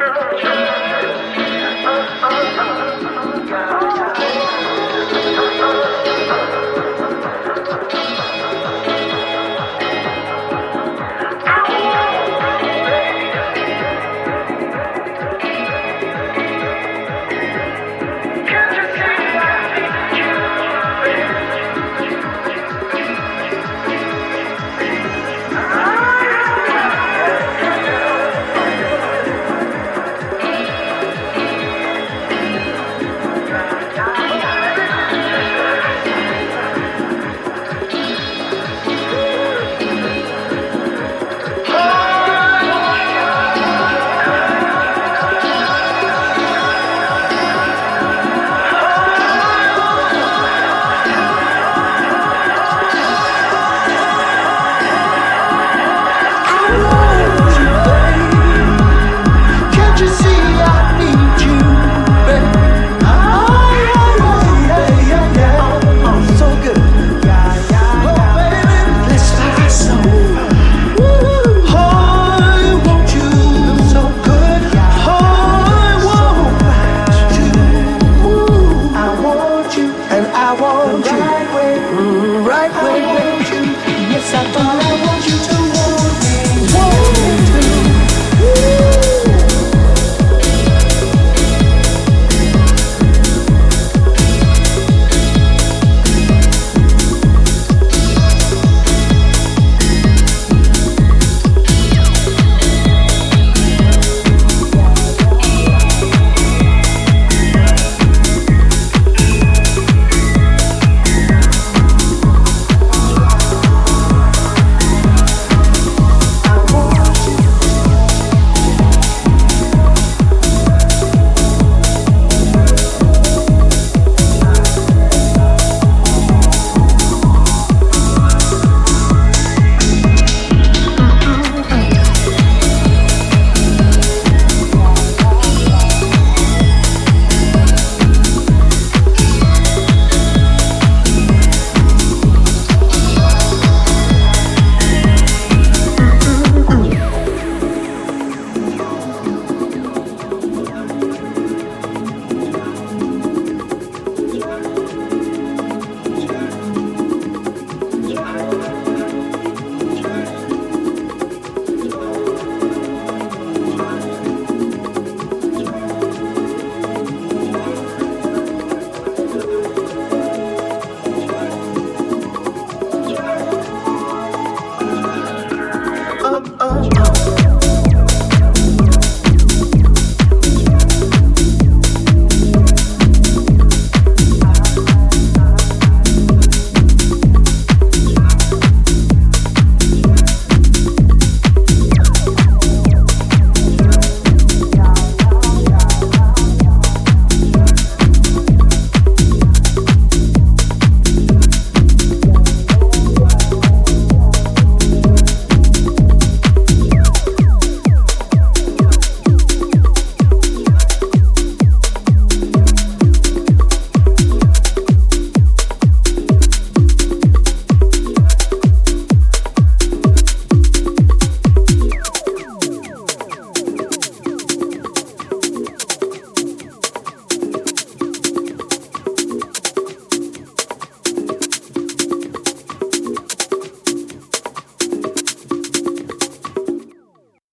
Yeah.